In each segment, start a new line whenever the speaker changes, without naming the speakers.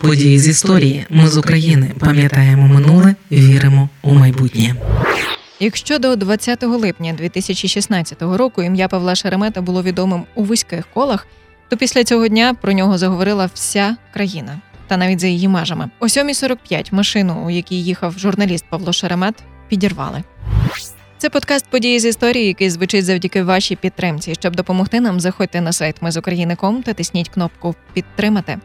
Події з історії. Ми з України пам'ятаємо минуле, віримо у майбутнє.
Якщо до 20 липня 2016 року ім'я Павла Шеремета було відомим у вузьких колах, то після цього дня про нього заговорила вся країна, та навіть за її межами. О 7.45 машину, у якій їхав журналіст Павло Шеремет, підірвали. Це подкаст події з історії, який звучить завдяки вашій підтримці. Щоб допомогти нам, заходьте на сайт Ми з України.ком та тисніть кнопку Підтримати.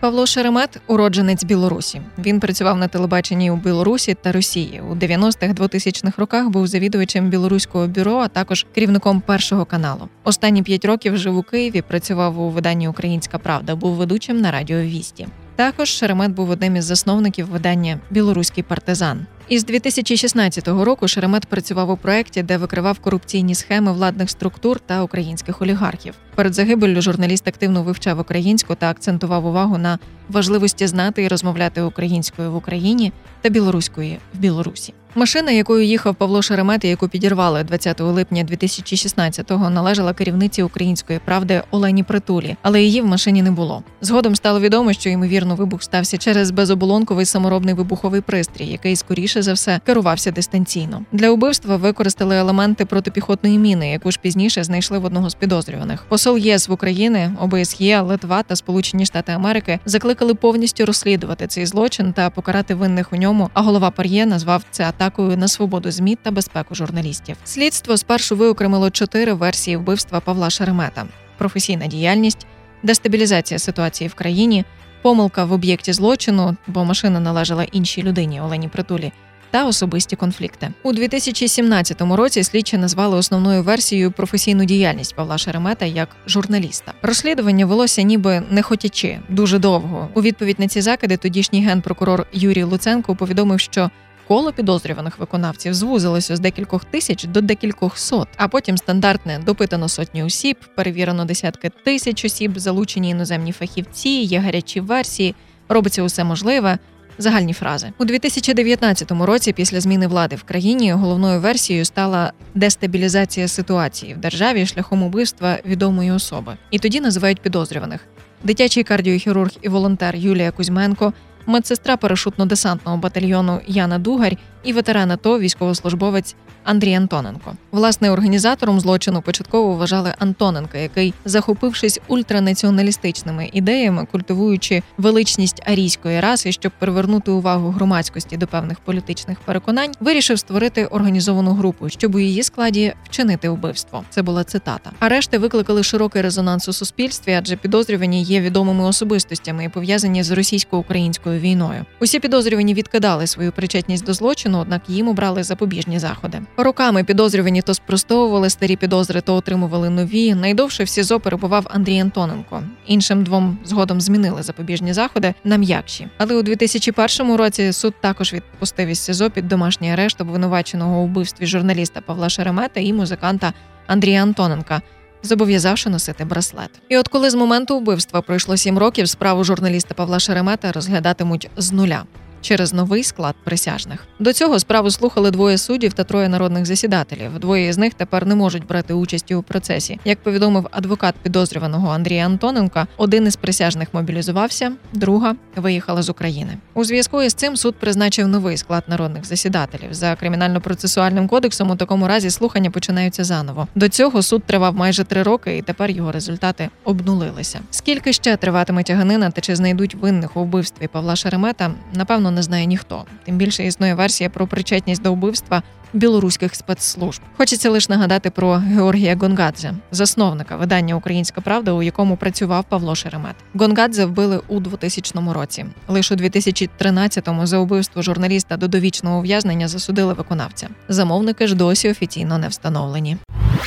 Павло Шеремет уродженець Білорусі. Він працював на телебаченні у Білорусі та Росії. У 90-х-2000-х роках був завідувачем білоруського бюро, а також керівником першого каналу. Останні п'ять років жив у Києві. Працював у виданні Українська Правда, був ведучим на радіо Вісті. Також Шеремет був одним із засновників видання Білоруський партизан. Із 2016 року Шеремет працював у проєкті, де викривав корупційні схеми владних структур та українських олігархів. Перед загибеллю журналіст активно вивчав українську та акцентував увагу на важливості знати і розмовляти українською в Україні та білоруською в Білорусі. Машина, якою їхав Павло Шеремет, і яку підірвали 20 липня 2016-го, належала керівниці української правди Олені Притулі, але її в машині не було. Згодом стало відомо, що ймовірно вибух стався через безоболонковий саморобний вибуховий пристрій, який скоріше за все керувався дистанційно. Для убивства використали елементи протипіхотної міни, яку ж пізніше знайшли в одного з підозрюваних. Посол ЄС в Україні, ОБСЄ, Литва та Сполучені Штати Америки закликали повністю розслідувати цей злочин та покарати винних у ньому. А голова Пар'є назвав це атакою атакою на свободу змі та безпеку журналістів. Слідство спершу виокремило чотири версії вбивства Павла Шеремета: професійна діяльність, дестабілізація ситуації в країні, помилка в об'єкті злочину, бо машина належала іншій людині Олені Притулі. Та особисті конфлікти у 2017 році. Слідчі назвали основною версією професійну діяльність Павла Шеремета як журналіста. Розслідування велося, ніби не хотячи дуже довго. У відповідь на ці закиди тодішній генпрокурор Юрій Луценко повідомив, що Коло підозрюваних виконавців звузилося з декількох тисяч до декількох сот, а потім стандартне допитано сотні осіб, перевірено десятки тисяч осіб, залучені іноземні фахівці, є гарячі версії, робиться усе можливе. Загальні фрази у 2019 році, після зміни влади в країні, головною версією стала дестабілізація ситуації в державі шляхом убивства відомої особи. І тоді називають підозрюваних. Дитячий кардіохірург і волонтер Юлія Кузьменко, медсестра парашутно-десантного батальйону Яна Дугарь і ветеран АТО військовослужбовець Андрій Антоненко. Власне, організатором злочину початково вважали Антоненка, який, захопившись ультранаціоналістичними ідеями, культивуючи величність арійської раси, щоб привернути увагу громадськості до певних політичних переконань, вирішив створити організовану групу, щоб у її складі вчинити вбивство. Це була цитата. Арешти викликали широкий резонанс у суспільстві, адже підозрювані є відомими особистостями і пов'язані з російсько-українською війною. Усі підозрювані відкидали свою причетність до злочину, однак їм обрали запобіжні заходи. Роками підозрювані то спростовували старі підозри, то отримували нові. Найдовше в СІЗО перебував Андрій Антоненко. Іншим двом згодом змінили запобіжні заходи на м'якші. Але у 2001 році суд також відпустив із СІЗО під домашній арешт обвинуваченого у вбивстві журналіста Павла Шеремета і музиканта Андрія Антоненка. Зобов'язавши носити браслет, і от коли з моменту вбивства пройшло сім років, справу журналіста Павла Шеремета розглядатимуть з нуля через новий склад присяжних. До цього справу слухали двоє суддів та троє народних засідателів. Двоє з них тепер не можуть брати участі у процесі. Як повідомив адвокат підозрюваного Андрія Антоненка, один із присяжних мобілізувався, друга виїхала з України. У зв'язку із цим суд призначив новий склад народних засідателів. За кримінально-процесуальним кодексом у такому разі слухання починаються заново. До цього суд тривав майже три роки, і тепер його результати обнулилися. Скільки ще триватиме тяганина та чи знайдуть винних у вбивстві Павла Шеремета? Напевно не знає ніхто. Тим більше існує версія про причетність до вбивства білоруських спецслужб. Хочеться лише нагадати про Георгія Гонгадзе, засновника видання Українська Правда, у якому працював Павло Шеремет. Гонгадзе вбили у 2000 році. Лише у 2013-му за убивство журналіста до довічного ув'язнення засудили виконавця. Замовники ж досі офіційно не встановлені.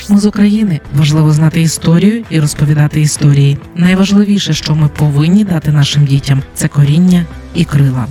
Ми з України важливо знати історію і розповідати історії. Найважливіше, що ми повинні дати нашим дітям, це коріння і крила.